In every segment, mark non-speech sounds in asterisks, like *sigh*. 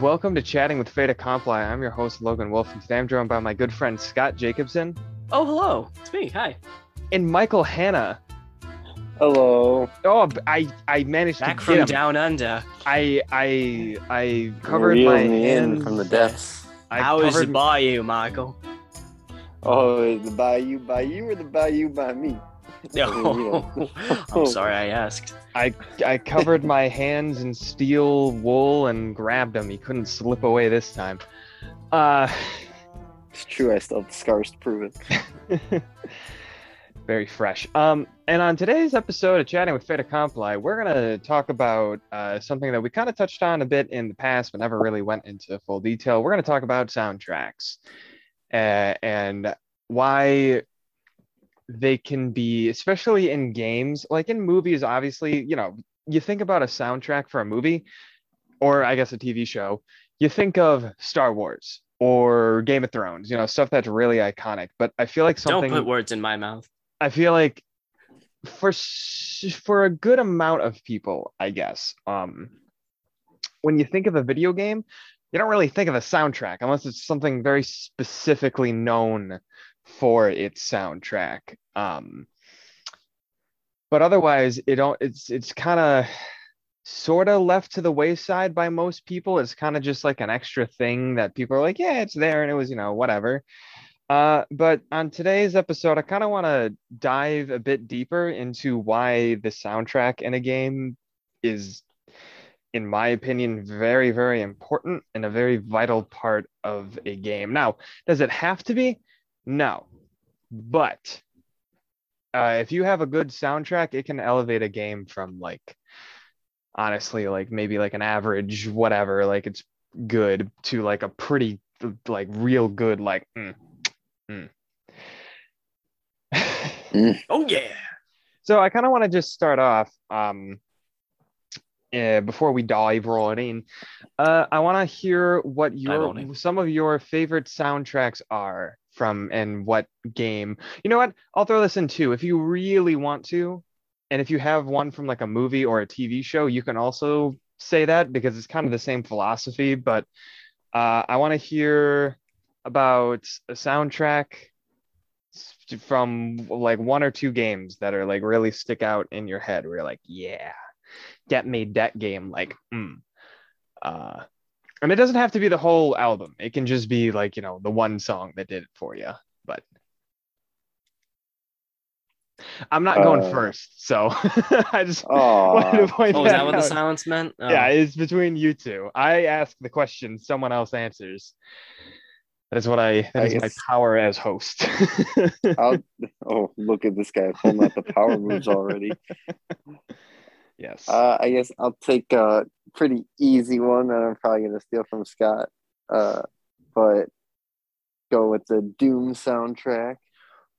Welcome to Chatting with Fate Accompli. I'm your host, Logan Wolf, and today I'm joined by my good friend Scott Jacobson Oh, hello. It's me. Hi. and Michael Hanna. Hello. Oh, I I managed Back to from get him. down under. I I I covered Reel my me in from the depths. I How is covered, it by you, Michael? Oh, is the bayou by you or the bayou by me? No. *laughs* I'm sorry I asked. I I covered my hands in steel wool and grabbed him. He couldn't slip away this time. Uh, It's true. I still have the scars to prove it. *laughs* very fresh. Um, and on today's episode of Chatting with Fate Accompli, we're gonna talk about uh, something that we kind of touched on a bit in the past, but never really went into full detail. We're gonna talk about soundtracks uh, and why they can be, especially in games, like in movies. Obviously, you know, you think about a soundtrack for a movie, or I guess a TV show. You think of Star Wars or Game of Thrones, you know, stuff that's really iconic. But I feel like something. Don't put words in my mouth. I feel like for for a good amount of people, I guess, um, when you think of a video game, you don't really think of a soundtrack unless it's something very specifically known for its soundtrack. Um, but otherwise, it don't. It's it's kind of sort of left to the wayside by most people. It's kind of just like an extra thing that people are like, yeah, it's there, and it was you know whatever. Uh, but on today's episode, I kind of want to dive a bit deeper into why the soundtrack in a game is, in my opinion, very, very important and a very vital part of a game. Now, does it have to be? No. But uh, if you have a good soundtrack, it can elevate a game from like, honestly, like maybe like an average, whatever, like it's good to like a pretty, like real good, like, mm, *laughs* Oh, yeah. So I kind of want to just start off um, uh, before we dive right in. Uh, I want to hear what your some of your favorite soundtracks are from and what game. You know what? I'll throw this in too. If you really want to, and if you have one from like a movie or a TV show, you can also say that because it's kind of the same philosophy. But uh, I want to hear about a soundtrack from like one or two games that are like really stick out in your head where you're like, yeah, that made that game like, mm. Uh, and it doesn't have to be the whole album. It can just be like, you know, the one song that did it for you. But I'm not going Uh, first, so *laughs* I just Oh, *laughs* wanted to point Oh, is that that what the silence meant? Oh. Yeah, it's between you two. I ask the question, someone else answers. That is what I that I is my power as host. *laughs* I'll, oh, look at this guy pulling out the power moves already. yes. Uh, I guess I'll take a pretty easy one that I'm probably gonna steal from Scott. Uh, but go with the Doom soundtrack.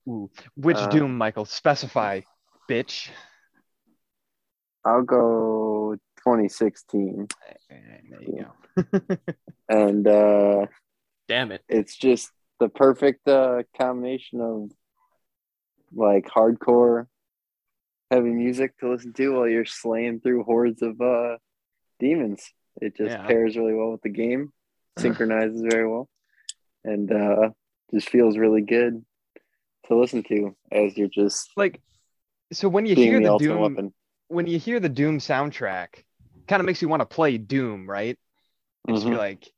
Ooh, Which uh, Doom, Michael? Specify, bitch. I'll go 2016, There you go. *laughs* and uh, Damn it. it's just the perfect uh, combination of like hardcore heavy music to listen to while you're slaying through hordes of uh, demons. It just Yeah. pairs really well with the game, *laughs* synchronizes very well, and uh, just feels really good to listen to as you're just like, so when you hear the the Doom, weapon. when you hear the Doom soundtrack, kind of makes you want to play Doom, right? And just be Mhm. like,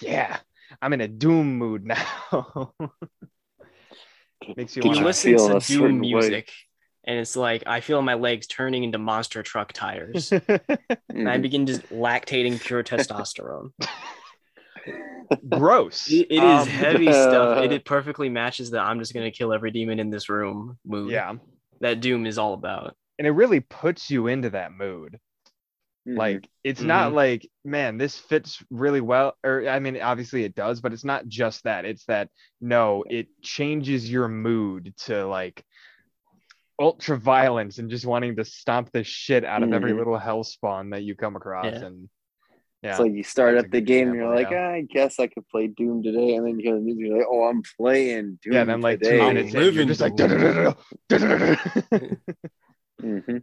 yeah, I'm in a Doom mood now. *laughs* makes you want to listen to Doom music, and it's like I feel my legs turning into monster truck tires. and *laughs* I Mhm. begin just lactating pure testosterone. *laughs* gross. It, it is Um, heavy stuff. It, it *laughs* perfectly matches the I'm just gonna kill every demon in this room mood. Yeah, That Doom is all about. and it really puts you into that mood. Mhm. Like it's not Mhm. like, man, this fits really well. Or I mean, obviously it does, but it's not just that. It's that no, it changes your mood to like ultra violence and just wanting to stomp the shit out of every Mhm. little hell spawn that you come across. Yeah. And yeah, It's like you start that's up the game and you're like, "Ah, I guess I could play Doom today, and then you hear the music, you're like, oh, I'm playing Doom yeah, then like two today. I'm minutes in, you're just like mm-hmm.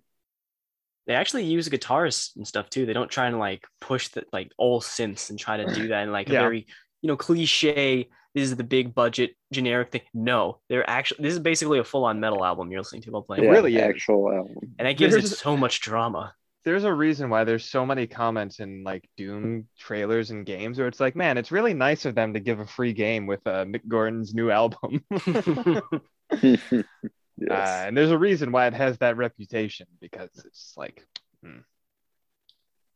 they actually use guitars and stuff too. They don't try and like push the like all synths and try to do that in like Yeah. a very you know cliche. This is the big budget generic thing. No, they're actually this is basically a full on metal album you're listening to while playing, It Yeah, really is. actual album. and that gives it There's- so much drama. There's a reason why there's so many comments in like Doom trailers and games where it's like, man, it's really nice of them to give a free game with uh, Mick Gordon's new album. *laughs* *laughs* yes. Uh, and there's a reason why it has that reputation because it's like,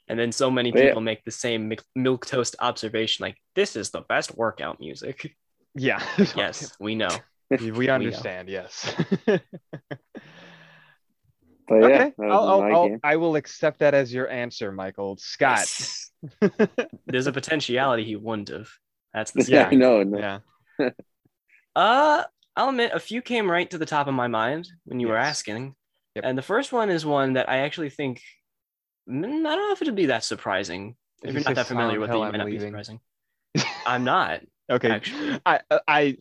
And then so many But yeah. people make the same milk toast observation, like this is the best workout music. yeah, *laughs* *laughs* Yes, we know. we, we understand. Yes. *laughs* but yeah, okay, that I'll, I'll, I'll. I will accept that as your answer, Michael Scott. Yes. There's a potentiality he wouldn't have. That's the Yeah, scary. I know. no. Yeah, Uh, I'll admit a few came right to the top of my mind when you were asking. Yep. And the first one is one that I actually think I don't know if it'd be that surprising. If If you you're not that familiar with it, you I'm might not be surprising. *laughs* I'm not okay. actually I I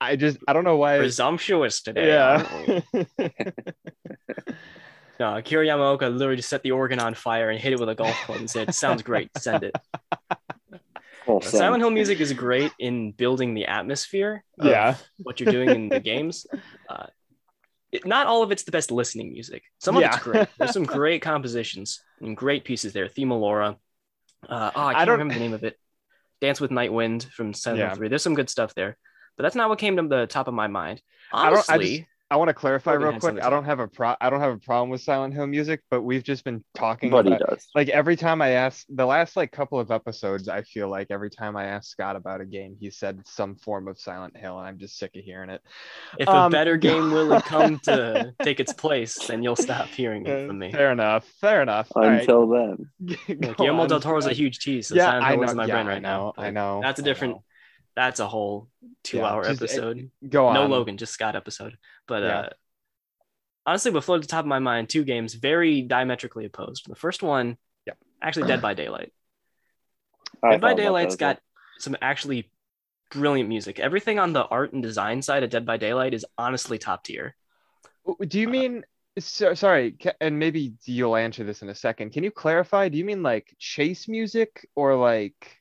I just I don't know why. presumptuous today. yeah. *laughs* No, Akira Yamaoka literally just set the organ on fire and hit it with a golf club and said, "Sounds great, send it." *laughs* Uh. Silent Hill music is great in building the atmosphere. of Yeah. what you're doing in the games. Uh, not all of it's the best listening music. Some of Yeah. it's great. There's some *laughs* great compositions and great pieces there. Theme of Laura. Uh, oh, I I can't don't- remember the name of it. Dance with Night Wind from Silent Yeah. 3. There's some good stuff there, but that's not what came to the top of my mind. I don't- I Honestly, I want to clarify Logan real quick. I don't have a pro. I don't have a problem with Silent Hill music, but we've just been talking but he about does. like every time I ask the last like couple of episodes, I feel like every time I ask Scott about a game, he said some form of Silent Hill, and I'm just sick of hearing it. if um, a better game will come *laughs* to take its place, then you'll stop hearing it from me. Fair enough. Fair enough. All right. Until then, Yeah, *laughs* Go Guillermo on, del Toro's a huge tease. So Yeah, Silent I know. is in my yeah, brain I right know. now. I know. That's a different. Know. That's a whole two-hour just- it- episode. Go on. no Logan, just Scott episode. But Yeah. uh, honestly, what floated to the top of my mind, two games very diametrically opposed. The first one, Yep. actually Dead by Daylight. I Dead by thought about Daylight's that as got some actually brilliant music. Everything on the art and design side of Dead by Daylight is honestly top tier. Do you mean? So, sorry, and maybe you'll answer this in a second. Can you clarify? Do you mean like chase music or like?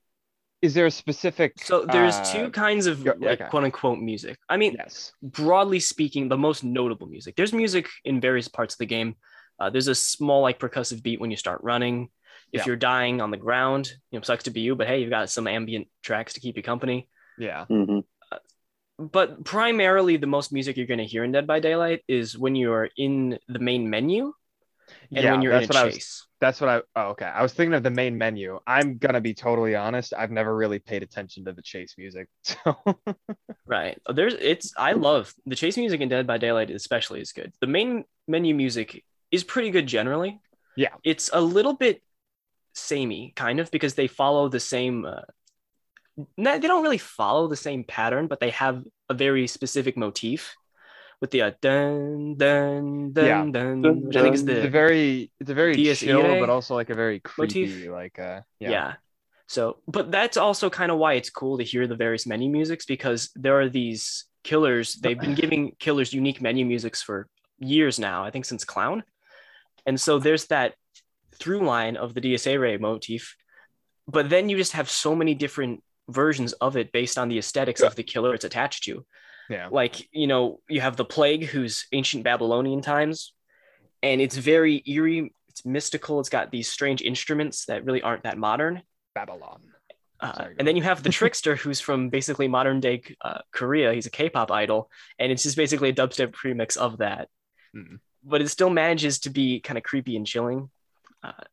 Is there a specific? So there's uh, two kinds of go- like quote unquote music. I mean, Yes. broadly speaking, the most notable music. There's music in various parts of the game. Uh, there's a small like percussive beat when you start running. If Yeah. you're dying on the ground, you know, sucks to be you, but hey, you've got some ambient tracks to keep you company. Yeah. well. Mhm. But primarily, the most music you're going to hear in Dead by Daylight is when you're in the main menu and yeah. when you're that's in what a I was. That's what I. Oh, okay. I was thinking of the main menu. I'm gonna be totally honest. I've never really paid attention to the chase music. *laughs* So. Right. There's it's I love the chase music in Dead by Daylight especially is good. The main menu music is pretty good generally. Yeah. It's a little bit samey kind of because they follow the same uh, they don't really follow the same pattern, but they have a very specific motif with the uh, dun dun dun Yeah. dun, Dun, which I think is dun. it's a the very it's a very Dies chill but also like a very creepy motif. like uh yeah. yeah So, but that's also kind of why it's cool to hear the various menu musics because there are these killers. They've been *clears throat* giving killers unique menu musics for years now, I think since Clown. And so there's that through line of the Dies Irae motif, but then you just have so many different versions of it based on the aesthetics of the killer it's attached to. Yeah Like, you know, you have the plague who's ancient Babylonian times, and it's very eerie, it's mystical, it's got these strange instruments that really aren't that modern. babylon Uh, Sorry, and then you have the *laughs* trickster who's from basically modern day uh, Korea. He's a K-pop idol, and it's just basically a dubstep premix of that. Mm. But it still manages to be kind of creepy and chilling. Uh,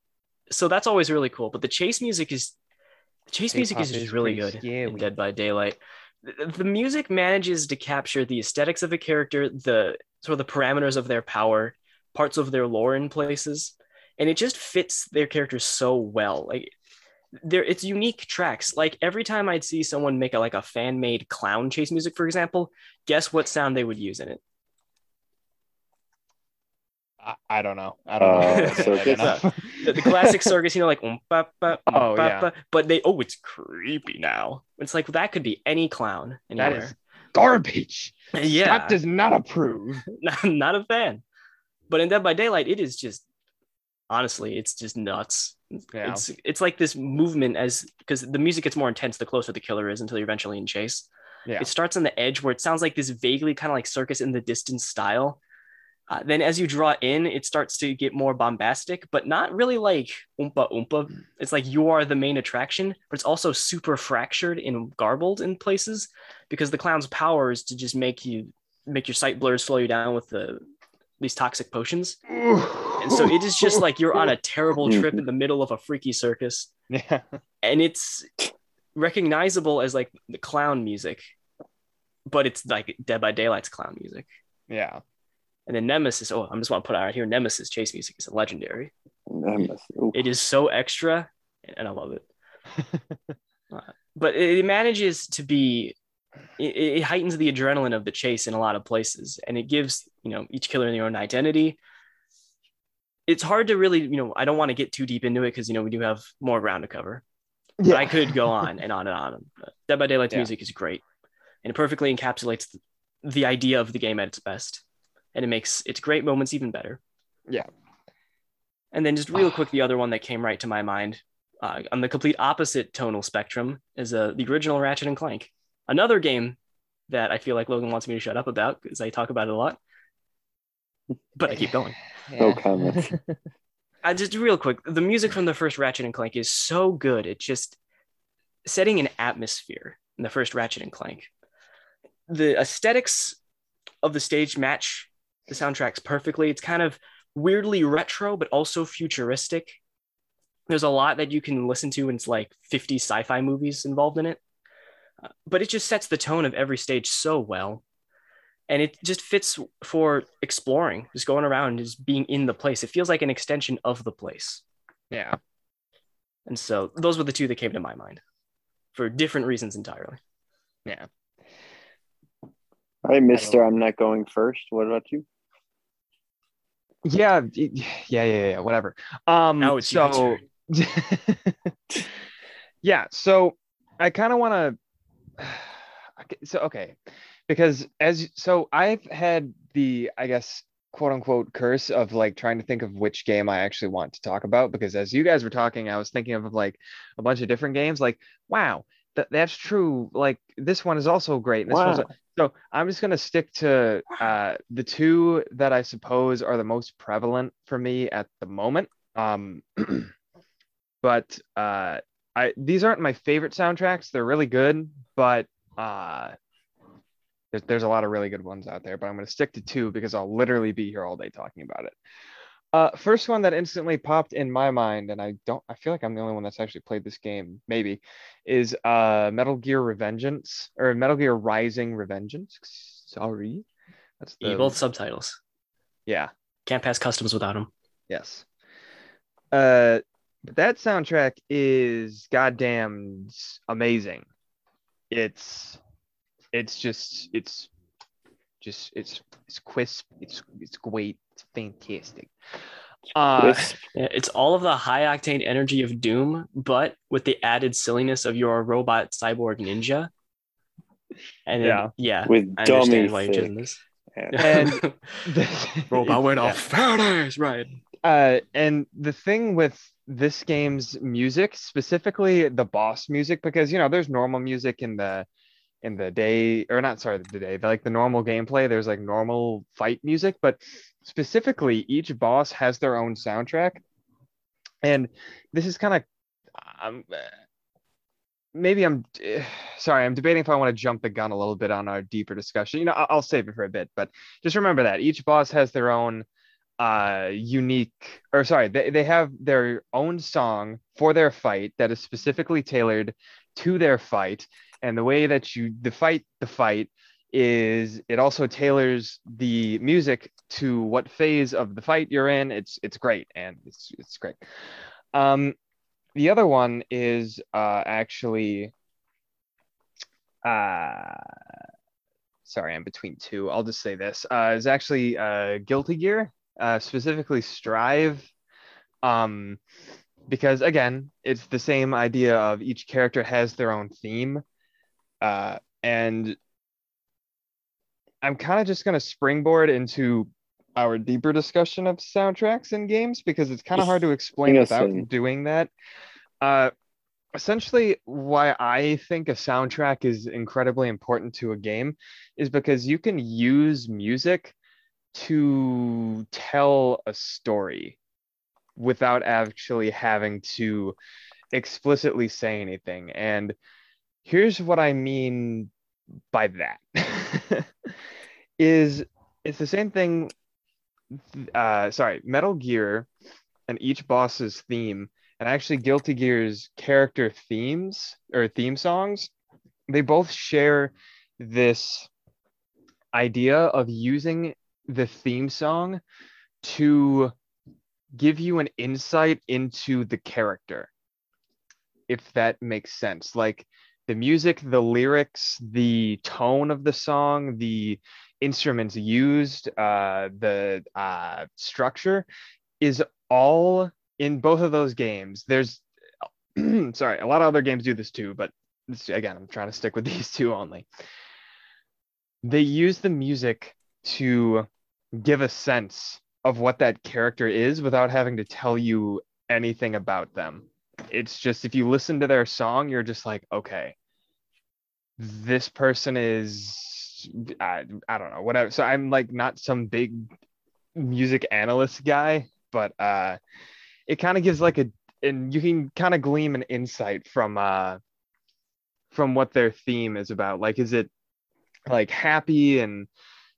so that's always really cool. But the chase music is the chase music K-pop is just is really good in Dead by Daylight. The, music manages to capture the aesthetics of a character, the sort of the parameters of their power, parts of their lore in places, and it just fits their characters so well. Like there it's unique tracks. Like every time I'd see someone make a like a fan-made clown chase music, for example, guess what sound they would use in it? I, I don't know i don't know Uh, *laughs* I don't know. The, the classic circus, you know, like um, ba, ba, um, Oh, ba, yeah. but they oh, it's creepy now. It's like that could be any clown that anywhere. is garbage yeah, Scott does not approve *laughs* not, not a fan. But in Dead by Daylight, it is just honestly, it's just nuts. Yeah. It's it's like this movement as because the music gets more intense the closer the killer is until you're eventually in chase. Yeah. It starts on the edge where it sounds like this vaguely kind of like circus in the distance style. Uh, then as you draw in, it starts to get more bombastic, but not really like oompa oompa. It's like you are the main attraction, but it's also super fractured and garbled in places because the clown's power is to just make you make your sight blur, slow you down with the these toxic potions. And so it is just like you're on a terrible *laughs* trip in the middle of a freaky circus yeah. and it's recognizable as like the clown music, but it's like Dead by Daylight's clown music. Yeah. And then Nemesis, oh, I just want to put out here Nemesis chase music is legendary. Nemesis. Ooh. It is so extra and I love it. *laughs* Uh, but it manages to be it, it heightens the adrenaline of the chase in a lot of places and it gives you know each killer their own identity it's hard to really you know i don't want to get too deep into it because you know we do have more ground to cover but i could go on and on and on But dead by daylight's Yeah. music is great and it perfectly encapsulates the idea of the game at its best and it makes its great moments even better Yeah. and then just real quick the other one that came right to my mind uh, on the complete opposite tonal spectrum is uh, the original ratchet and clank another game that i feel like logan wants me to shut up about because i talk about it a lot but i keep going *laughs* No comment. I just real quick, the music from the first Ratchet and Clank is so good. It just setting an atmosphere in the first Ratchet and Clank. The aesthetics of the stage match the soundtracks perfectly. It's kind of weirdly retro, but also futuristic. There's a lot that you can listen to, and it's like 50 sci-fi movies involved in it. Uh, but it just sets the tone of every stage so well and it just fits for exploring just going around just being in the place it feels like an extension of the place yeah. and so those were the two that came to my mind for different reasons entirely Yeah. All right, Mister. I'm not going first. What about you? Yeah. Yeah. Yeah. Yeah. Whatever. Um, now it's so, *laughs* yeah. So I kind of want to. So, okay. Because as so I've had the, I guess, quote unquote curse of like trying to think of which game I actually want to talk about. Because as you guys were talking, I was thinking of like a bunch of different games. Like, wow, that, that's true. Like, this one is also great. And this one's Wow. so I'm just gonna stick to uh, the two that I suppose are the most prevalent for me at the moment. Um, *clears throat* but uh, I these aren't my favorite soundtracks. They're really good, but uh, there's there's a lot of really good ones out there. But I'm gonna stick to two because I'll literally be here all day talking about it. Uh, first one that instantly popped in my mind, and I don't, I feel like I'm the only one that's actually played this game, maybe, is uh Metal Gear Revengeance or Metal Gear Rising Revengeance. Sorry, that's the both subtitles yeah, can't pass customs without them yes. Uh, but that soundtrack is goddamn amazing. It's, it's just, it's, just, it's, it's crisp. It's, it's great. It's fantastic. Uh, Wisp. It's all of the high octane energy of Doom, but with the added silliness of your robot cyborg ninja. And then- Yeah. yeah, With I dummy understand why you're choosing this. Yeah. *laughs* And- *laughs* robot went *laughs* Yeah. off fast, right? uh and the thing with this game's music specifically the boss music because you know there's normal music in the in the day or not sorry the day but like the normal gameplay there's like normal fight music but specifically each boss has their own soundtrack. And this is kind of um, maybe i'm eh, sorry i'm debating if i want to jump the gun a little bit on our deeper discussion. You know I'll, I'll save it for a bit but just remember that each boss has their own uh unique or sorry they, they have their own song for their fight that is specifically tailored to their fight. And the way that you the fight the fight is it also tailors the music to what phase of the fight you're in. It's it's great and it's it's great. Um the other one is uh actually uh sorry i'm between two. I'll just say this. Uh is actually uh guilty gear uh, specifically strive. Um because again it's the same idea of each character has their own theme. Uh and i'm kind of just going to springboard into our deeper discussion of soundtracks in games because it's kind of hard to explain without doing that. Uh, essentially, why I think a soundtrack is incredibly important to a game is because you can use music to tell a story without actually having to explicitly say anything. And here's what I mean by that *laughs* is it's the same thing uh sorry metal gear and each boss's theme and actually guilty gear's character themes or theme songs they both share this idea of using the theme song to give you an insight into the character if that makes sense. Like the music the lyrics the tone of the song the instruments used uh the uh structure is all in both of those games. There's *clears throat* sorry a lot of other games do this too but again i'm trying to stick with *laughs* these two only. They use the music to give a sense of what that character is without having to tell you anything about them. It's just if you listen to their song you're just like okay this person is I, I don't know whatever. So i'm like not some big music analyst guy but uh it kind of gives like a and you can kind of glean an insight from uh from what their theme is about. Like is it like happy and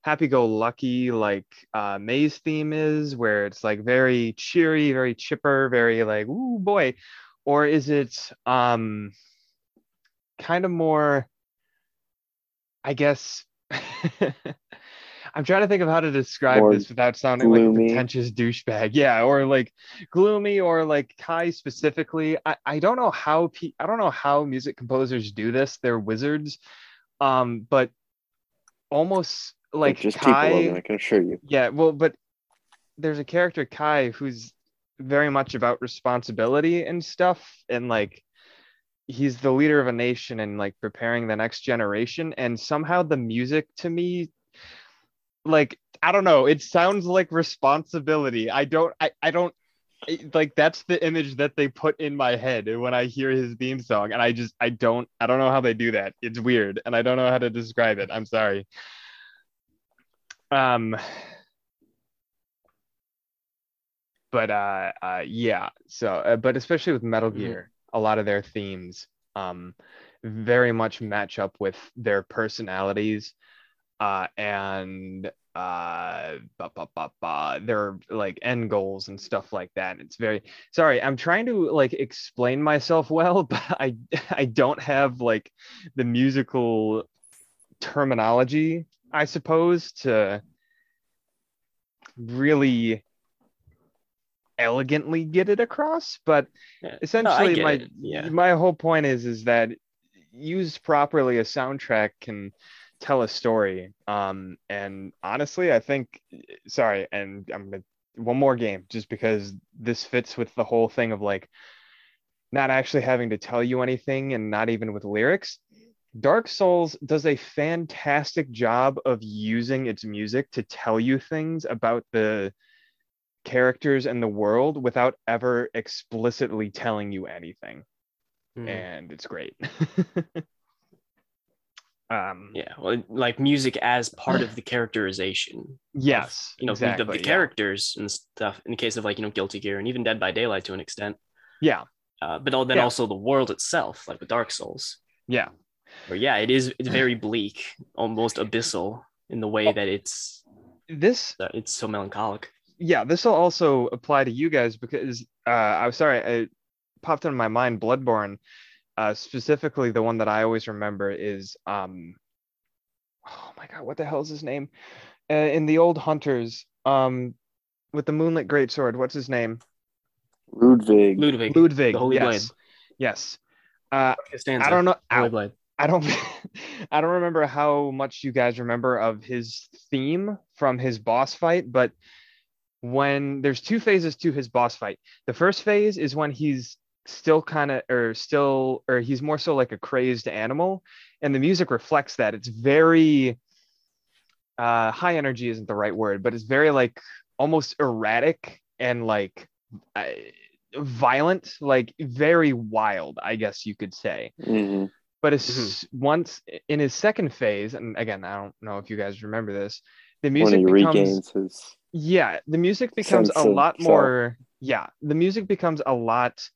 happy go lucky like uh may's theme is where it's like very cheery very chipper very like ooh boy. Or is it um kind of more i guess *laughs* i'm trying to think of how to describe this without sounding like a pretentious douchebag. Yeah or like gloomy or like Ky specifically. I, I don't know how pe- i don't know how music composers do this. They're wizards. Um but almost like just kai people, I can assure you. yeah, well, but there's a character Ky who's very much about responsibility and stuff, and like he's the leader of a nation and like preparing the next generation. And somehow the music to me, like I don't know, it sounds like responsibility. I don't, I, I don't like that's the image that they put in my head when I hear his theme song, and I just I don't I don't know how they do that. It's weird, and I don't know how to describe it. I'm sorry. Um, but uh, uh yeah so uh, but especially with metal Mhm. gear a lot of their themes um very much match up with their personalities uh and uh ba, ba, ba, ba, their like end goals and stuff like that. It's very sorry i'm trying to like explain myself well *laughs* but i i don't have like the musical terminology i suppose to really elegantly get it across but Yeah. Essentially get my. Yeah. my whole point is is that used properly a soundtrack can tell a story um and honestly i think sorry and i'm gonna one more game just because this fits with the whole thing of like not actually having to tell you anything and not even with lyrics dark souls does a fantastic job of using its music to tell you things about the characters and the world without ever explicitly telling you anything Mhm. and it's great *laughs* um Yeah, well, like music as part of the characterization. yes You know, the- exactly the, yeah. characters and stuff. In the case of like you know Guilty Gear and even Dead by Daylight to an extent, yeah uh, but all, then Yeah. also the world itself, like with Dark Souls, yeah where yeah, it is it's very *clears throat* bleak, almost abyssal in the way that it's this that it's so melancholic. Yeah this will also apply to you guys because uh i'm sorry it popped into my mind bloodborne uh specifically the one that i always remember is um oh my god what the hell is his name uh, in the old hunters um with the moonlit greatsword what's his name Ludwig. Ludwig, ludwig the Holy yes Blade. yes uh i don't know Holy ow. Blade. I don't *laughs* I don't remember how much you guys remember of his theme from his boss fight, but when there's two phases to his boss fight. The first phase is when he's still kind of or still or he's more so like a crazed animal and the music reflects that. It's very uh high energy isn't the right word, but it's very like almost erratic and like uh, violent, like very wild, I guess you could say. hmm But as once in his second phase, and again, I don't know if you guys remember this, the When music he becomes regains his yeah, the music becomes a sense lot self. more yeah, the music becomes a lot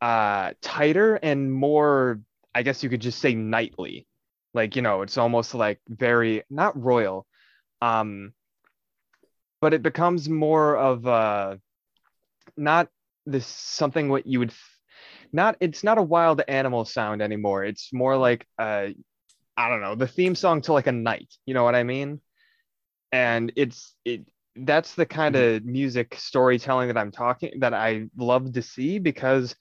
uh tighter and more I guess you could just say knightly. Like, you know, it's almost like very not royal. Um but it becomes more of uh not this something what you would not it's not a wild animal sound anymore. It's more like uh I don't know, the theme song to like a knight. You know what I mean? And it's it that's the kind mm-hmm. of music storytelling that I'm talking that I love to see because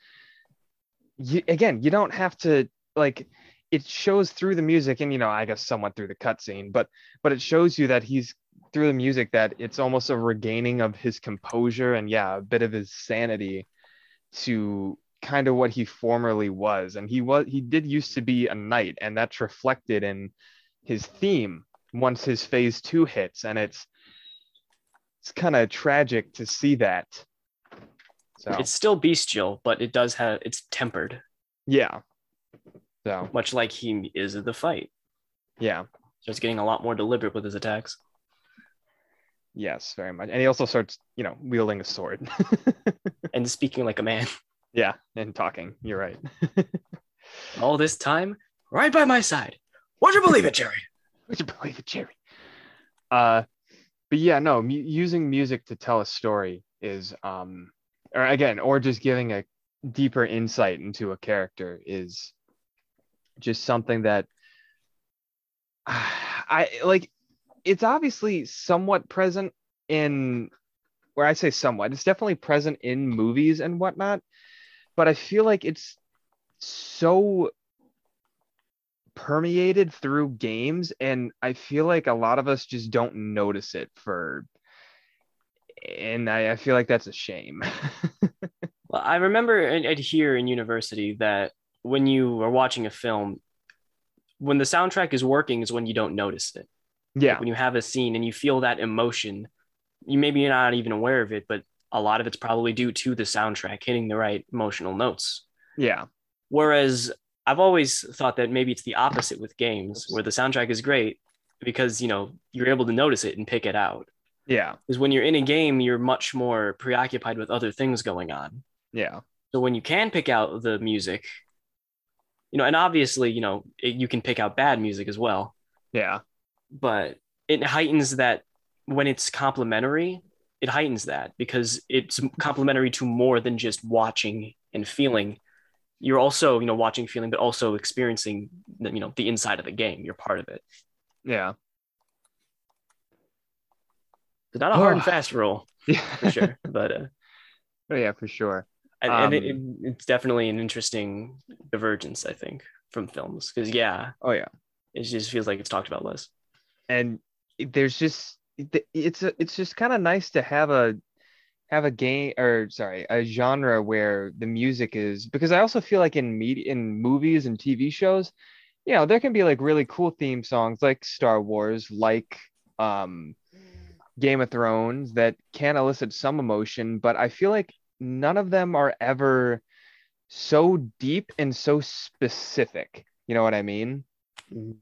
you again, you don't have to like it shows through the music and you know, I guess somewhat through the cutscene, but but it shows you that he's through the music that it's almost a regaining of his composure and yeah, a bit of his sanity to kind of what he formerly was. And he was he did used to be a knight, and that's reflected in his theme once his phase two hits, and it's it's kind of tragic to see that. So It's still bestial, but it does have it's tempered, yeah. So much like he is in the fight. yeah, Starts getting a lot more deliberate with his attacks. yes, very much. And he also starts, you know, wielding a sword. *laughs* And speaking like a man. yeah, and talking. You're right. *laughs* All this time, right by my side. Would you believe it, Jerry? *laughs* Would you believe it, Jerry? Uh, but yeah, no, using music to tell a story is, um, or again, or just giving a deeper insight into a character is just something that *sighs* I like. It's obviously somewhat present in, where I say somewhat, it's definitely present in movies and whatnot, but I feel like it's so permeated through games and i feel like a lot of us just don't notice it for and i, I feel like that's a shame *laughs* Well, I remember and here in university that when you are watching a film, when the soundtrack is working is when you don't notice it. yeah When you have a scene and you feel that emotion, you maybe you're not even aware of it, but a lot of it's probably due to the soundtrack hitting the right emotional notes. yeah Whereas I've always thought that maybe it's the opposite with games, where the soundtrack is great because you know you're able to notice it and pick it out. yeah Because when you're in a game, you're much more preoccupied with other things going on. yeah So when you can pick out the music, you know, and obviously, you know, it, you can pick out bad music as well, yeah but it heightens that when it's complementary, it heightens that because it's complementary to more than just watching and feeling. You're also, you know, watching, feeling, but also experiencing, the, you know, the inside of the game. You're part of it. yeah It's not a hard and fast rule *laughs* yeah for sure, but uh, oh, yeah for sure and, Um, it- it's definitely an interesting divergence, I think, from films because yeah, oh yeah it just feels like it's talked about less. and there's just it's a, it's just kind of nice to have a have a game or sorry a genre where the music is because I also feel like in media in movies and TV shows you know there can be like really cool theme songs like Star Wars like um Game of Thrones that can elicit some emotion but I feel like none of them are ever so deep and so specific. You know what I mean? Mhm.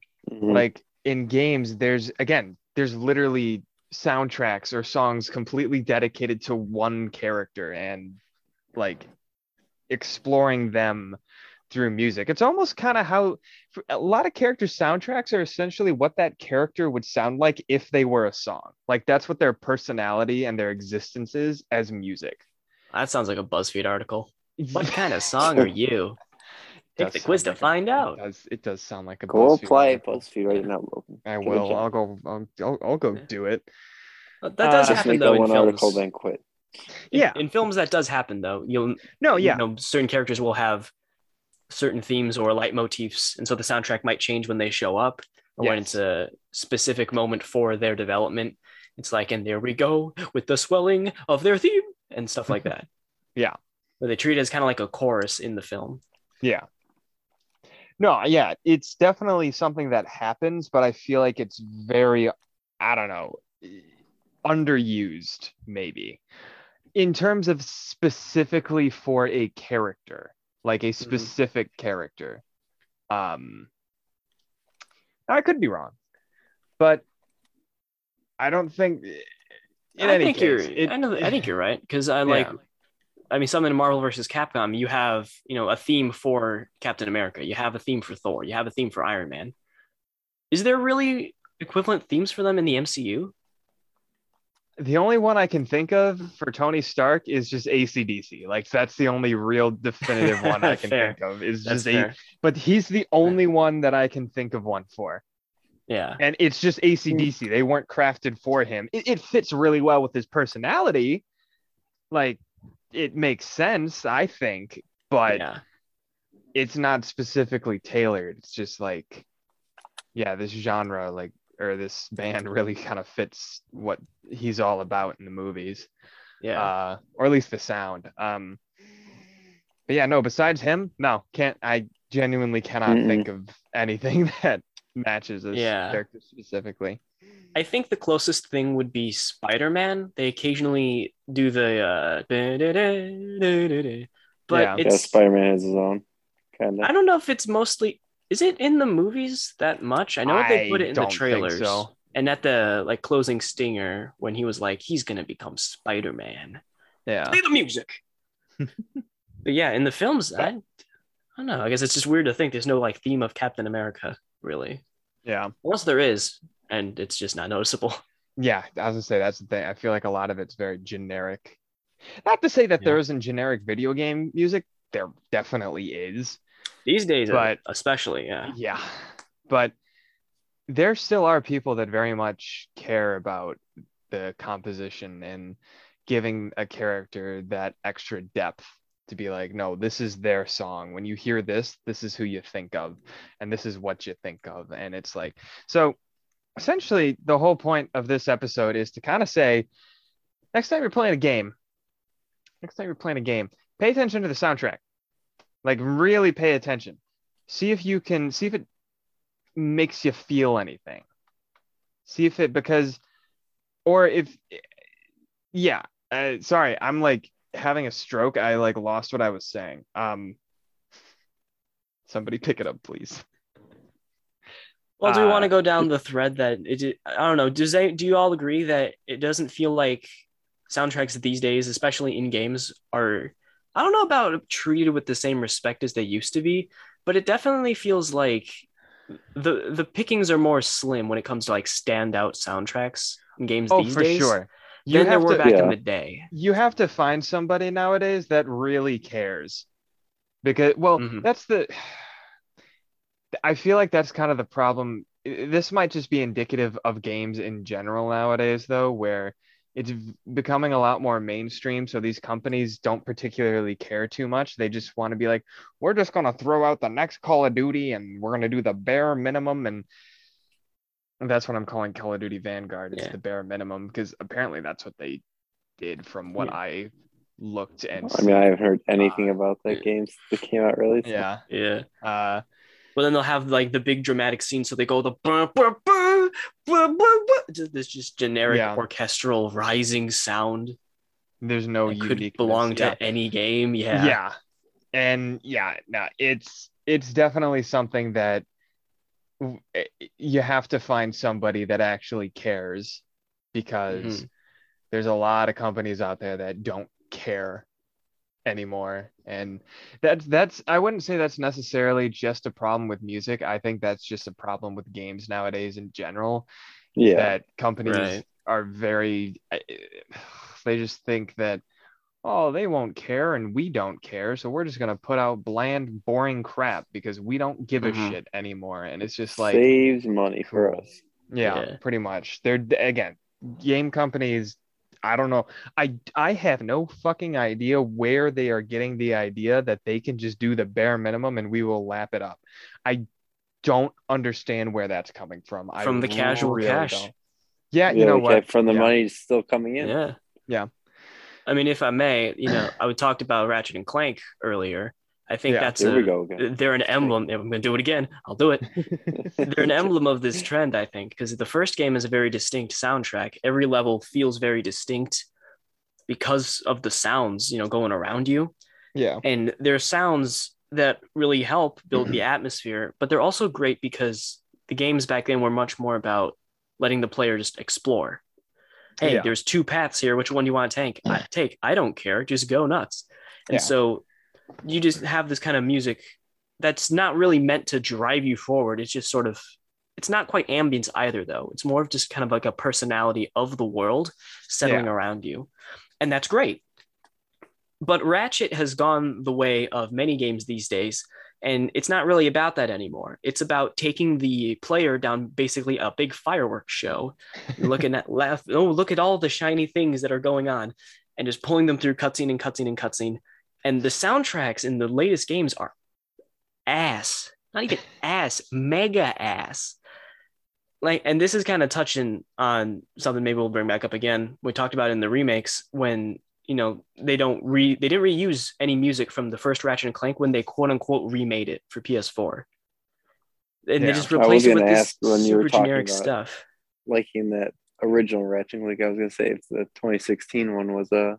like in games there's again there's literally soundtracks or songs completely dedicated to one character and like exploring them through music it's almost kind of how a lot of character soundtracks are essentially what that character would sound like if they were a song like that's what their personality and their existence is as music That sounds like a BuzzFeed article. What *laughs* kind of song are you? Take the quiz to like a- find it out. does, it does sound like a Go BuzzFeed apply at article. BuzzFeed right now, Logan. I Give will. I'll go. I'll, I'll, I'll go do it. But That does Uh, happen though in one films. article, then quit. In- Yeah. in, films that does happen though. You'll No, yeah, you know certain characters will have certain themes or leitmotifs, and so the soundtrack might change when they show up or when it's a specific moment for their development. It's like, and there we go with the swelling of their theme and stuff like *laughs* that. Yeah. Where they treat it as kind of like a chorus in the film. Yeah. No, yeah, it's definitely something that happens, but I feel like it's very I don't know, underused maybe in terms of specifically for a character, like a specific character. Um, I could be wrong, but I don't think. In I any think case, you're. it- I know. I think you're right because I like. I mean, something in Marvel versus Capcom, you have you know a theme for Captain America, you have a theme for Thor, you have a theme for Iron Man. Is there really equivalent themes for them in the MCU? The only one I can think of for Tony Stark is just ACDC. Like that's the only real definitive *laughs* one I can think of. Is That's just a, but he's the only one that I can think of one for. Yeah. And it's just ACDC. They weren't crafted for him. It, it fits really well with his personality. Like it makes sense, I think, but yeah. it's not specifically tailored. It's just like, yeah, this genre, like, or this *laughs* band really kind of fits what he's all about in the movies, Yeah. uh, or at least the sound. Um, but yeah, no, besides him, no, can't, I genuinely cannot Mm-mm. think of anything *laughs* that matches this Yeah. character specifically. I think the closest thing would be Spider Man. They occasionally do the uh, but Yeah. Yeah, it's Spider Man has his own kind I don't know if it's mostly is it in the movies that much? I know they put it in the trailers. so. And at the like closing stinger when he was like, he's gonna become Spider Man. Yeah. Play the music. *laughs* but yeah, in the films, I, I don't know. I guess it's just weird to think there's no like theme of Captain America, really. Yeah. Unless there is, and it's just not noticeable. *laughs* Yeah, I was gonna say that's the thing. I feel like a lot of it's very generic. Not to say that Yeah. there isn't generic video game music. There definitely is. These days, uh, But- especially, yeah. Yeah. But there still are people that very much care about the composition and giving a character that extra depth to be like, no, this is their song. When you hear this, this is who you think of, and this is what you think of. And it's like, so essentially, the whole point of this episode is to kind of say, next time you're playing a game, next time you're playing a game, pay attention to the soundtrack. Like, really pay attention. See if you can, see if it makes you feel anything. See if it, because, or if, yeah, uh, sorry, I'm like having a stroke. I like lost what I was saying. Um, somebody pick it up, please. Well, do we want Uh, to go down the thread that it? I don't know. Does they? Do you all agree that it doesn't feel like soundtracks these days, especially in games, are I don't know about treated with the same respect as they used to be, but it definitely feels like the the pickings are more slim when it comes to like standout soundtracks in games Oh, these for days sure. You than there have were to, back in the day. you have to find somebody nowadays that really cares because well Mhm. that's the i feel like that's kind of the problem this might just be indicative of games in general nowadays though where it's becoming a lot more mainstream so these companies don't particularly care too much they just want to be like we're just going to throw out the next call of duty and we're going to do the bare minimum and and that's what i'm calling call of duty vanguard is Yeah. the bare minimum because apparently that's what they did from what Yeah. i looked and I mean, I haven't heard anything Uh, about the yeah. games that came out really. yeah Yeah. uh But then they'll have like the big dramatic scene, so they go the bah, bah, bah, this just generic Yeah. orchestral rising sound there's no could belong to yeah. any game. Yeah. yeah and yeah no it's it's definitely something that eh, you have to find somebody that actually cares because Mhm. there's a lot of companies out there that don't care anymore and that's that's i wouldn't say that's necessarily just a problem with music i think that's just a problem with games nowadays in general Yeah. that companies Right. are very they just think that oh they won't care and we don't care so we're just going to put out bland boring crap because we don't give a Mhm. shit anymore and it's just like Saves money for us. yeah, Yeah. pretty much they're again game companies i don't know i i have no fucking idea where they are getting the idea that they can just do the bare minimum and we will lap it up i don't understand where that's coming from I From the casual really cash. don't. yeah Yeah, you know what kept from the Yeah. money still coming in. Yeah. Yeah. I mean, if I may, you know, I we talked about Ratchet and Clank earlier. I think Yeah. that's a, go again. they're an emblem. I'm going to do it again. I'll do it. *laughs* they're an emblem of this trend, I think, because the first game is a very distinct soundtrack. Every level feels very distinct because of the sounds, you know, going around you. yeah. And there are sounds that really help build the *clears throat* atmosphere, but they're also great because the games back then were much more about letting the player just explore. Hey, Yeah. there's two paths here. Which one do you want to tank? I, *clears throat* take. I don't care. Just go nuts. And Yeah. so you just have this kind of music that's not really meant to drive you forward. It's just sort of, it's not quite ambience either, though. It's more of just kind of like a personality of the world settling around you. And that's great. But Ratchet has gone the way of many games these days. And it's not really about that anymore. It's about taking the player down basically a big fireworks show, looking at laugh. Oh, look at all the shiny things that are going on, and just pulling them through cutscene and cutscene and cutscene. And the soundtracks in the latest games are ass, not even *laughs* ass, mega ass. Like, and this is kind of touching on something maybe we'll bring back up again. We talked about in the remakes when you know they don't re they didn't reuse any music from the first Ratchet and Clank when they quote unquote remade it for PS4. And they just replaced it with this super generic stuff. liking that original Ratchet and Clank. I was gonna say if the 2016 one was uh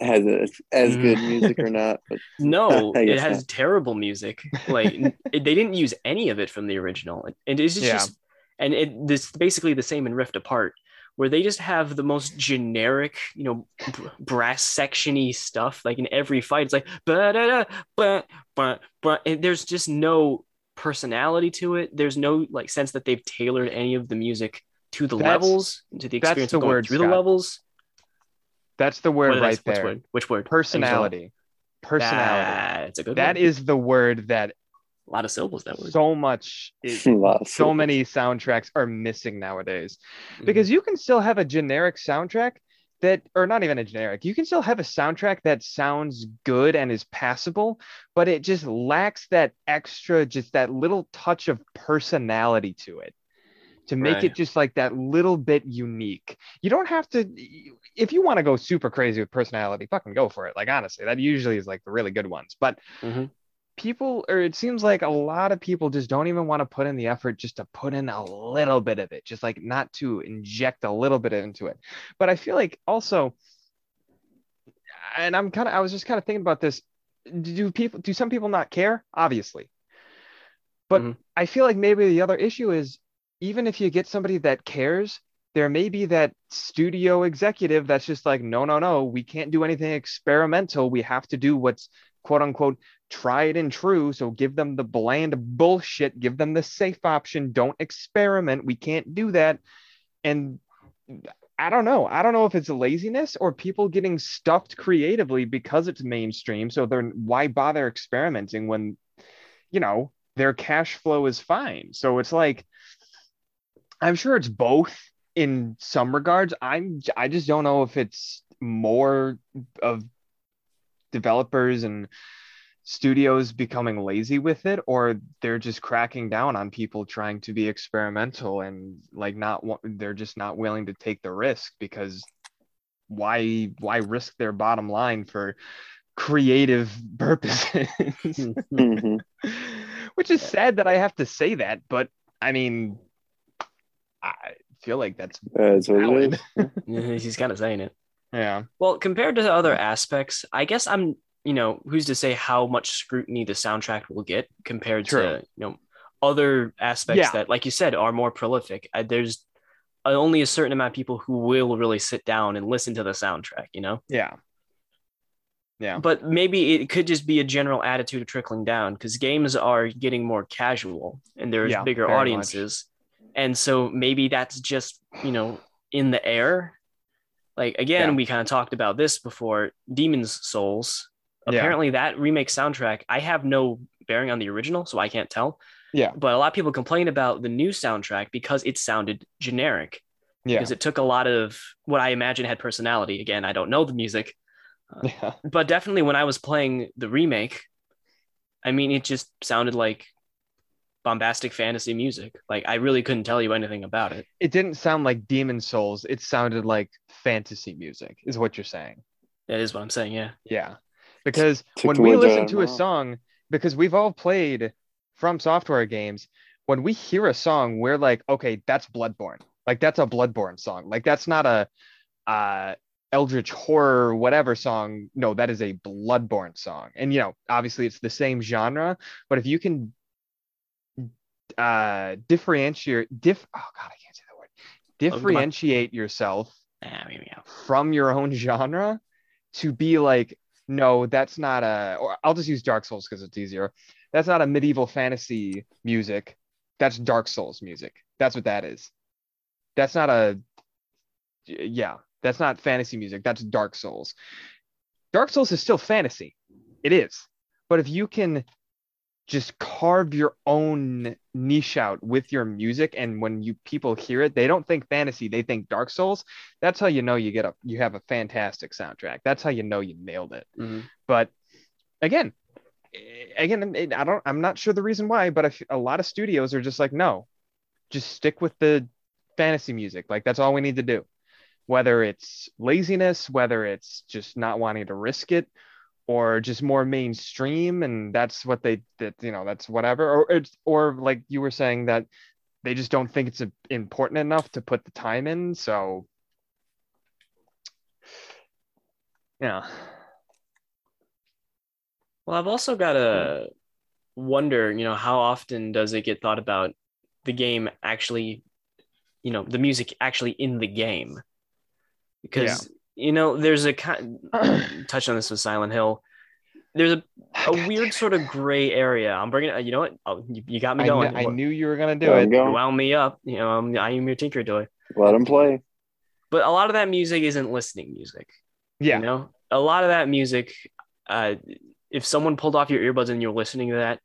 has a, as good Mm. music or not, but *laughs* No, *laughs* it has not. terrible music. Like *laughs* it- they didn't use any of it from the original. And it's just, Yeah. just and it this basically the same in Rift Apart, where they just have the most generic, you know, br- brass sectiony stuff. Like in every fight, it's like but but but there's just no personality to it. There's no like sense that they've tailored any of the music to the That's- levels, to the that's experience the of going word, through the levels. That's the word did right what's there. word? Which word? Personality. Personality. That's a good That word. is the word that a lot of syllables. That word. so much *laughs* is, a lot of so many soundtracks are missing nowadays Mhm. because you can still have a generic soundtrack that or not even a generic you can still have a soundtrack that sounds good and is passable but it just lacks that extra just that little touch of personality to it to make Right. it just like that little bit unique you don't have to if you want to go super crazy with personality fucking go for it like honestly that usually is like the really good ones but Mhm. people or it seems like a lot of people just don't even want to put in the effort just to put in a little bit of it just like not to inject a little bit into it but i feel like also and i'm kind of i was just kind of thinking about this do people do some people not care obviously but Mhm. i feel like maybe the other issue is even if you get somebody that cares there may be that studio executive that's just like no no no we can't do anything experimental. We have to do what's quote unquote tried and true. So give them the bland bullshit give them the safe option. Don't experiment. We can't do that. And i don't know. I don't know if it's laziness or people getting stuffed creatively because it's mainstream. So they're why bother experimenting when you know their cash flow is fine? So it's like i'm sure it's both in some regards i'm i just don't know if it's more of developers and studios becoming lazy with it or they're just cracking down on people trying to be experimental and like not they're just not willing to take the risk because why why risk their bottom line for creative *laughs* purposes Mhm. *laughs* which is sad that i have to say that but i mean i feel like that's That's what valid. is. *laughs* Mm-hmm. He's kind of saying it. yeah Well, compared to other aspects, I guess I'm, you know, who's to say how much scrutiny the soundtrack will get compared True. to, you know, other aspects Yeah. that, like you said, are more prolific. I, there's only a certain amount of people who will really sit down and listen to the soundtrack, you know? yeah yeah But maybe it could just be a general attitude of trickling down because games are getting more casual and there's Yeah, bigger audiences. much. And so maybe that's just, you know, in the air. Like again, Yeah. we kind of talked about this before Demon's Souls. Yeah. Apparently, that remake soundtrack, I have no bearing on the original, so I can't tell. Yeah. But a lot of people complain about the new soundtrack because it sounded generic yeah because it took a lot of what I imagine had personality. Again, I don't know the music, *laughs* yeah but definitely when I was playing the remake, I mean, it just sounded like bombastic fantasy music. Like I really couldn't tell you anything about it. it didn't sound like demon souls it sounded like fantasy music is what you're saying That is what I'm saying. Yeah. yeah because Took when we listen to a song, because we've all played FromSoftware games, when we hear a song, we're like, okay, that's Bloodborne. Like that's a Bloodborne song. Like that's not a uh Eldritch horror whatever song. No, that is a Bloodborne song. And you know, obviously it's the same genre, but if you can uh differentiate diff oh god, I can't say that word. Differentiate yourself Ah, from your own genre to be like, no, that's not a, or I'll just use Dark Souls because it's easier. That's not a medieval fantasy music. That's Dark Souls music. That's what that is. That's not a, yeah, that's not fantasy music. That's Dark Souls. Dark Souls is still fantasy. It is. But if you can just carve your own niche out with your music. And when you people hear it they don't think fantasy they think dark souls. That's how you know you get a you have a fantastic soundtrack. That's how you know you nailed it. Mhm. but again eh, again it- i don't i'm not sure the reason why but if a lot of studios are just like no just stick with the fantasy music. Like that's all we need to do. Whether it's laziness whether it's just not wanting to risk it or just more mainstream and that's what they that you know that's whatever or it's or like you were saying that they just don't think it's important enough to put the time in so. Yeah. Well, I've also got to wonder, you know, how often does it get thought about the game actually, you know, the music actually in the game? Because, you know, there's a kind *clears throat* touch on this with Silent Hill. There's a, a weird sort of gray area. I'm bringing, you know what? Oh, you, you got it. me I, kn- going. I What- knew you were gonna do it him go. wound me up. You know, I'm, I am your tinker toy. Let him play. But a lot of that music isn't listening music. yeah You know, a lot of that music, uh, if someone pulled off your earbuds and you're listening to that,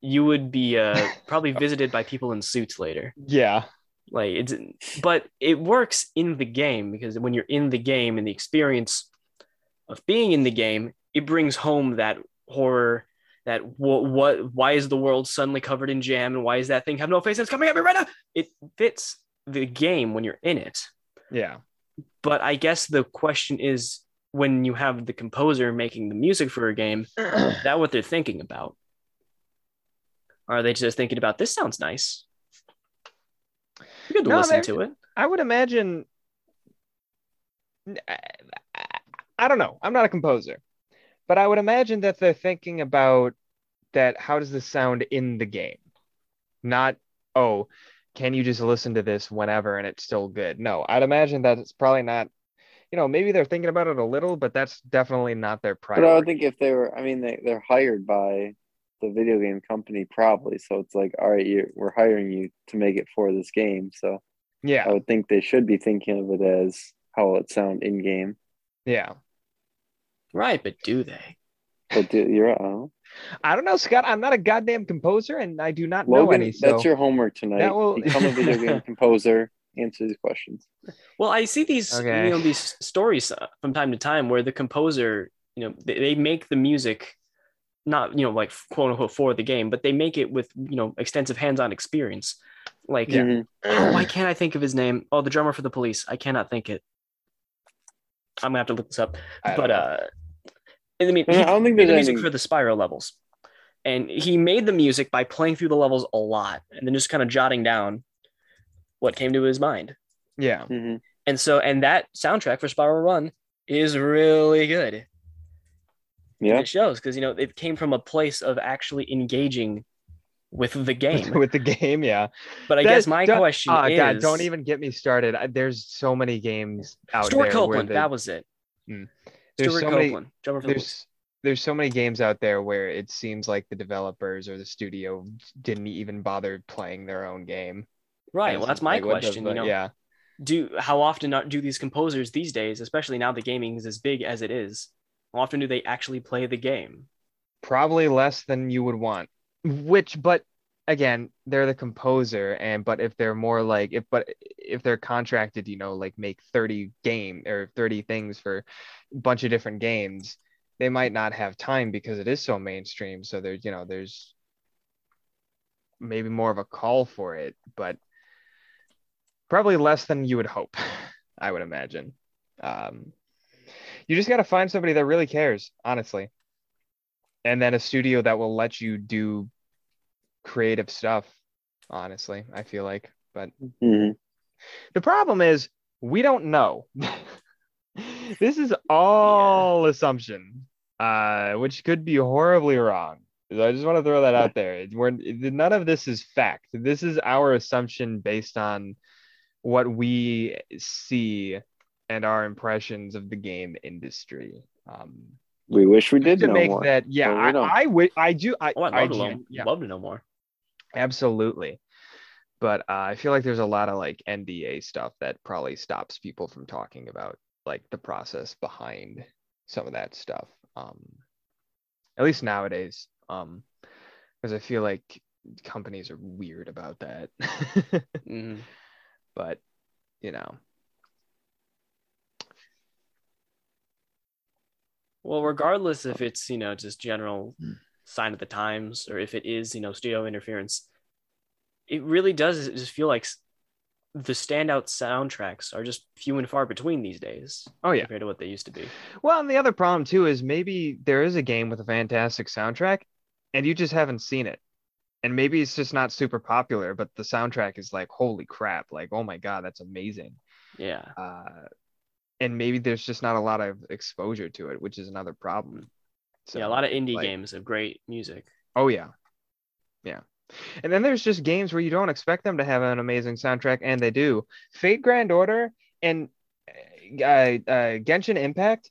you would be uh, *laughs* probably visited by people in suits later. yeah Like it's, but it works in the game because when you're in the game and the experience of being in the game, it brings home that horror. That what what why is the world suddenly covered in jam and why is that thing have no face it's coming at me right now? It fits the game when you're in it yeah but I guess the question is when you have the composer making the music for a game, is that what they're thinking about? Are they just thinking about this sounds nice? You could No, listen they're- to it. I would imagine. I- I don't know. I'm not a composer, but I would imagine that they're thinking about that. How does this sound in the game? Not, oh, can you just listen to this whenever and it's still good? No, I'd imagine that it's probably not. You know, maybe they're thinking about it a little, but that's definitely not their priority. But I would priority. think if they were, I mean, they, they're hired by the video game company probably. So it's like, all right, you, we're hiring you to make it for this game. So Yeah, I would think they should be thinking of it as how will it sound in game. yeah. Right, but do they? But do, you're, I don't know. I don't know, Scott. I'm not a goddamn composer, and I do not know Logan, any. So that's your homework tonight. That will- Become a video game *laughs* composer. Answer these questions. Well, I see these Okay. you know these stories uh, from time to time where the composer, you know, they, they make the music not, you know, like quote unquote for the game, but they make it with, you know, extensive hands-on experience. Like Yeah. Oh, why can't I think of his name? Oh, the drummer for the police. I cannot think it. I'm gonna have to look this up. I But know. uh, I mean, I don't think there's the music anything. for the Spyro levels, and he made the music by playing through the levels a lot, and then just kind of jotting down what came to his mind. yeah. Mhm. And so, and that soundtrack for Spiral Run is really good. Yeah. It shows because you know it came from a place of actually engaging with the *laughs* game. with the game, yeah. But I That- guess my question Oh is, God, don't even get me started. I- There's so many games out Stewart there where Copeland. That was it. Hmm. There's Stewart so Copeland, the there's there's so many games out there where it seems like the developers or the studio didn't even bother playing their own game. Right. Well, that's my like, question. You know, yeah. do how often do these composers these days, especially now the gaming is as big as it is, often do they actually play the game? Probably less than you would want. Which, but again, they're the composer, and but if they're more like if but if they're contracted, you know, like make 30 game or 30 things for a bunch of different games, they might not have time because it is so mainstream. So there's, you know, there's maybe more of a call for it, but probably less than you would hope, *laughs* I would imagine. Um, You just got to find somebody that really cares, honestly. And then a studio that will let you do creative stuff, honestly, I feel like. But Mhm. the problem is we don't know. *laughs* this is all assumption, uh, which could be horribly wrong. So I just want to throw that out there. We're, none of this is fact. This is our assumption based on what we see and our impressions of the game industry. Um, We wish we did to know make more. that, yeah, but we I, don't. I, wi- I do, I, Oh, I'd I love to, do- know, yeah. love to know more. Absolutely. But uh, I feel like there's a lot of like NDA stuff that probably stops people from talking about like the process behind some of that stuff. Um, at least nowadays. Um, because I feel like companies are weird about that. *laughs* Mhm. but you know, Well, regardless if it's you know just general Hmm. sign of the times or if it is you know studio interference, it really does just feel like the standout soundtracks are just few and far between these days oh yeah. compared to what they used to be. Well, and the other problem too is maybe there is a game with a fantastic soundtrack and you just haven't seen it. And maybe it's just not super popular, but the soundtrack is like, holy crap, like, oh my God, that's amazing. Yeah, Uh, and maybe there's just not a lot of exposure to it, which is another problem. So, yeah, a lot of indie like- games have great music. Oh yeah, yeah. And then there's just games where you don't expect them to have an amazing soundtrack, and they do. Fate Grand Order and uh, uh, Genshin Impact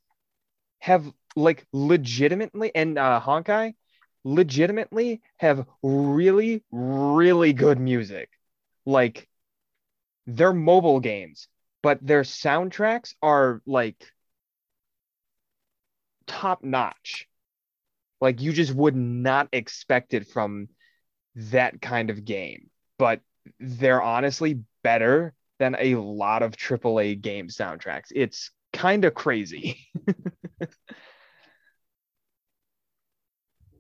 have like legitimately, and uh, Honkai legitimately have really, really good music. Like they're mobile games, but their soundtracks are like top notch. Like you just would not expect it from that kind of game, but they're honestly better than a lot of AAA game soundtracks. It's kind of crazy.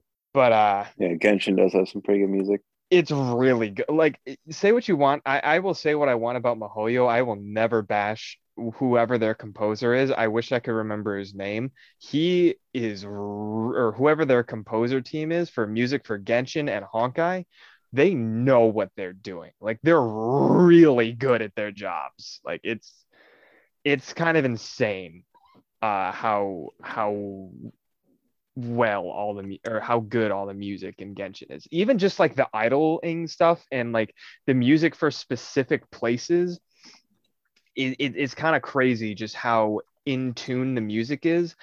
*laughs* but uh Yeah, Genshin does have some pretty good music. It's really good. Like, say what you want. I, I will say what I want about miHoYo. I will never bash whoever their composer is. I wish I could remember his name. He is, or whoever their composer team is for music for Genshin and Honkai. They know what they're doing. Like, they're really good at their jobs. Like, it's, it's kind of insane, uh, how how well all the or how good all the music in Genshin is. Even just like the idling stuff and like the music for specific places, it, it- it's kind of crazy just how in tune the music is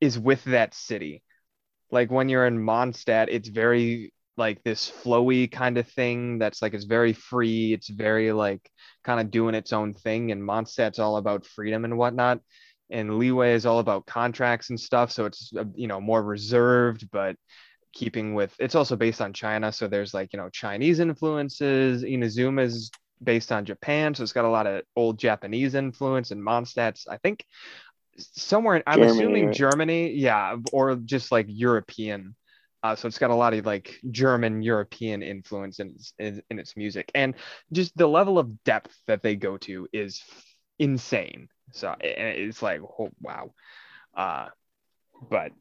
is with that city. Like when you're in Mondstadt, it's very like this flowy kind of thing that's like it's very free. It's very like kind of doing its own thing. And Mondstadt's all about freedom and whatnot and Liyue is all about contracts and stuff so it's uh, you know more reserved but keeping with it's also based on china so there's like you know chinese influences inazuma is based on japan so it's got a lot of old japanese influence and mondstadt's i think somewhere i'm Germany, assuming right? germany yeah or just like european uh, so it's got a lot of like German European influence in in, in its music, and just the level of depth that they go to is insane. So it's like, oh, wow. Uh, but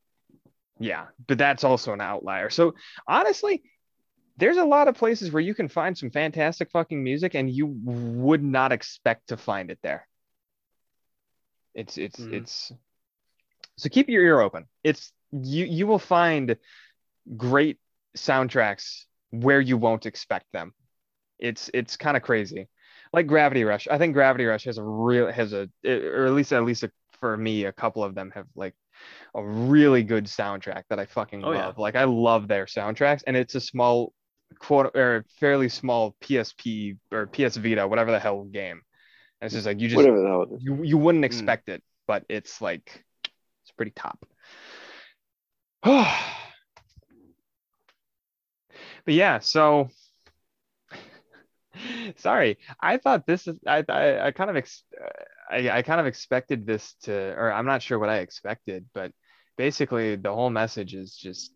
yeah, but that's also an outlier. So honestly, there's a lot of places where you can find some fantastic fucking music and you would not expect to find it there. It's it's Mhm. it's so keep your ear open. It's you you will find great soundtracks where you won't expect them. It's it's kind of crazy. Like Gravity Rush. I think Gravity Rush has a real has a or at least at least a, for me a couple of them have like a really good soundtrack that I fucking Oh, yeah. love. Like I love their soundtracks and it's a small quote or fairly small PSP or PS Vita whatever the hell game. And it's just like you just Whatever the hell it is. you you wouldn't Mm. expect it, but it's like it's pretty top. *sighs* but yeah, so sorry, I thought this is I I, I kind of ex, I, I kind of expected this to, or I'm not sure what I expected, but basically the whole message is just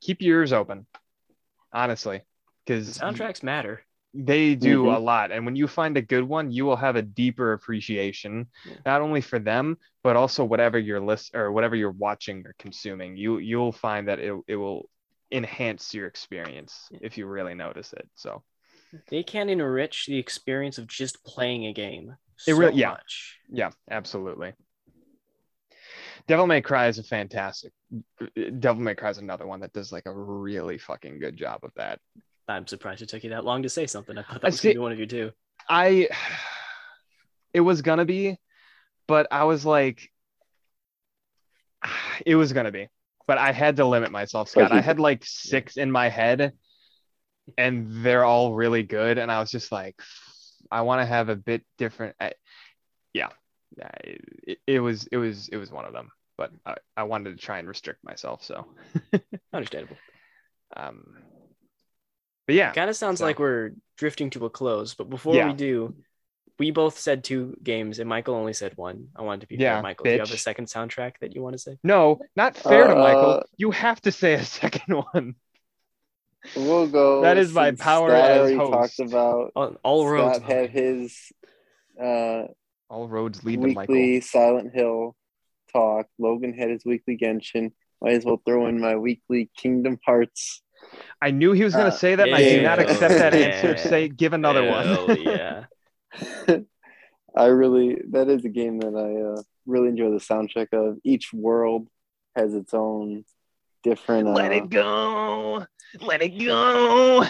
keep your ears open, honestly, because Soundtracks matter. they do Mhm. a lot and when you find a good one you will have a deeper appreciation Yeah. not only for them but also whatever you're list or whatever you're watching or consuming you you'll find that it, it will enhance your experience Yeah. if you really notice it so They can enrich the experience of just playing a game. It so really- yeah. much. yeah absolutely devil may cry is a fantastic devil may cry is another one that does like a really fucking good job of that I'm surprised it took you that long to say something. I thought I that was see- gonna be one of you too. I it was gonna be, but I was like *sighs* it was gonna be. But I had to limit myself, Scott. I had like six in my head and they're all really good. And I was just like, I want to have a bit different. I, yeah. I- It, it was it was it was one of them. But I, I wanted to try and restrict myself. So *laughs* Understandable. um but yeah. Kind of sounds so- like we're drifting to a close, but before Yeah. we do, we both said two games and Michael only said one. I wanted to be Yeah, fair. Michael, do you have a second soundtrack that you want to say? No, not fair to Michael. Uh, You have to say a *laughs* second one. We'll go. That is my power Scott as host. talked about. All, all roads. Scott had his uh, All roads lead to Michael. Silent Hill talk. Logan had his weekly Genshin. Might as well throw in my weekly Kingdom Hearts. I knew he was going Uh, to say that, and I do not accept that *laughs* answer. Say, give another Hell one. *laughs* yeah. I really that is a game that I uh, really enjoy the soundtrack of. Each world has its own different. Uh, Let it go. Let it go.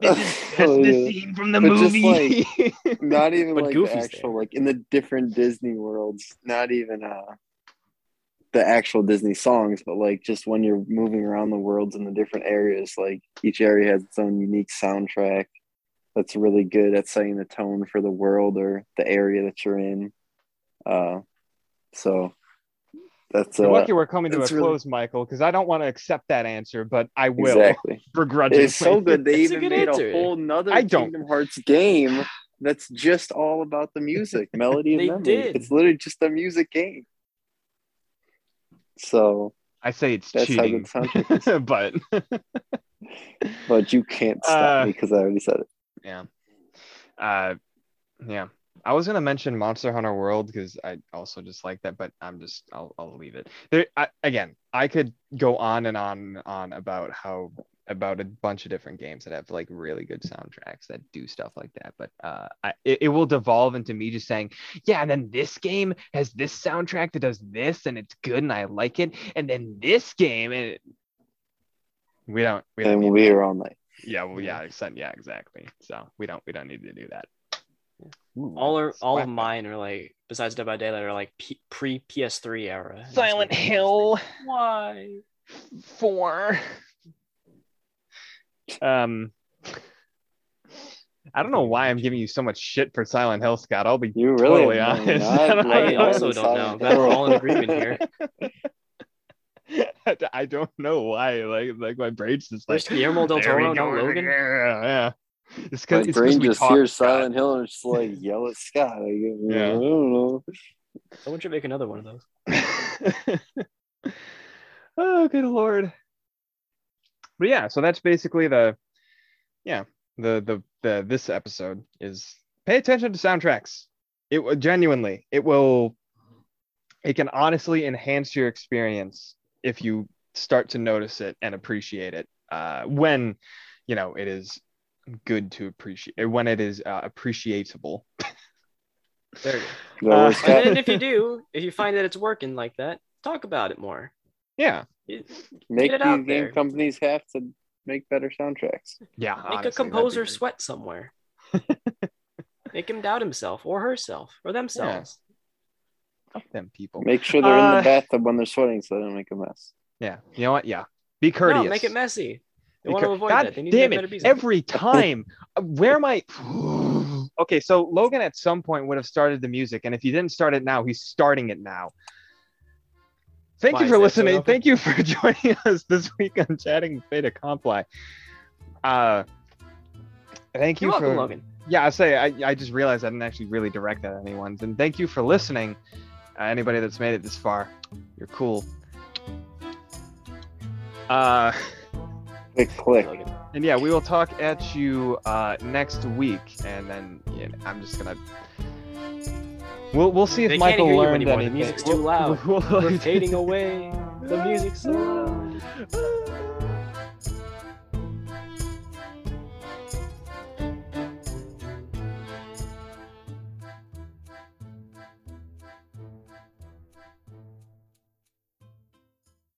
This is *laughs* just Oh, the scene from the But just movie. *laughs* not even But like Goofy's the actual like in the different Disney worlds, not even uh the actual Disney songs, but like just when you're moving around the worlds in the different areas, like each area has its own unique soundtrack that's really good at setting the tone for the world or the area that you're in. Uh so that's You're uh, lucky we're coming to a really- close, Michael, because I don't want to accept that answer, but I will exactly. begrudgingly. It's so good. They *laughs* It's a even good made answer. a whole nother I don't- Kingdom Hearts game that's just all about the music, melody, and They memory. did. It's literally just a music game. So, I say it's That's how cheating, good *laughs* but but you can't stop Uh, me because I already said it. yeah, uh, yeah. I was gonna mention Monster Hunter World because I also just like that, but I'm just I'll I'll leave it. There I, again, I could go on and on and on about how about a bunch of different games that have like really good soundtracks that do stuff like that, but uh, I, it, it will devolve into me just saying, yeah, and then this game has this soundtrack that does this, and it's good, and I like it, and then this game, and it, we don't we don't And need we'll be here all night. yeah, well, yeah, yeah, exactly. So we don't we don't need to do that. Ooh, All are all of mine are like besides Dead by Daylight are like P- pre PS3 era. Silent Hill Why? four. Um, I don't know why I'm giving you so much shit for Silent Hill, Scott. I'll be You really totally honest. *laughs* not I also don't know. Silent Glad we're all in agreement here. *laughs* *laughs* I don't know why. Like, like my brain's just like There's Guillermo del Toro, no. Logan. Yeah, yeah. It's My because it's 'cause brain we just hears Silent Hill and it's just like yell at Scott. Like, Yeah. I don't know. Someone should make another one of those. *laughs* oh, good lord. But yeah, so that's basically the yeah, the the the this episode is pay attention to soundtracks. It genuinely, it will it can honestly enhance your experience if you start to notice it and appreciate it uh when you know it is good to appreciate when it is uh, appreciable. There you Is *laughs* that what Uh, go. And then if you do, if you find that it's working like that, talk about it more. Yeah. It- make it these out game there. companies have to make better soundtracks. Yeah. Make honestly, a composer sweat somewhere. *laughs* Make him doubt himself or herself or themselves. Fuck them people. Make sure they're in Uh, the bathtub when they're sweating so they don't make a mess. Yeah. You know what? Yeah. Be courteous. No, make it messy. They Be want to avoid God that. They need damn to it. better. Every *laughs* time. Uh, Where am I? *sighs* okay, so Logan at some point would have started the music, and if he didn't start it now, he's starting it now. Thank Why, you for that so listening. Thank you for *laughs* joining us this week on Chatting Beta Comply. Uh, thank you You're welcome, for Logan. yeah, I say I, I just realized I didn't actually really direct that at anyone. And thank you for listening. Uh, anybody that's made it this far, you're cool. Uh, *laughs* Click, click. And yeah, we will talk at you uh, next week, and then yeah, I'm just gonna. We'll we'll see if They Michael hear you learned anymore. The music's too *laughs* loud. we'll- We're fading away. The *laughs* music's so loud. *laughs*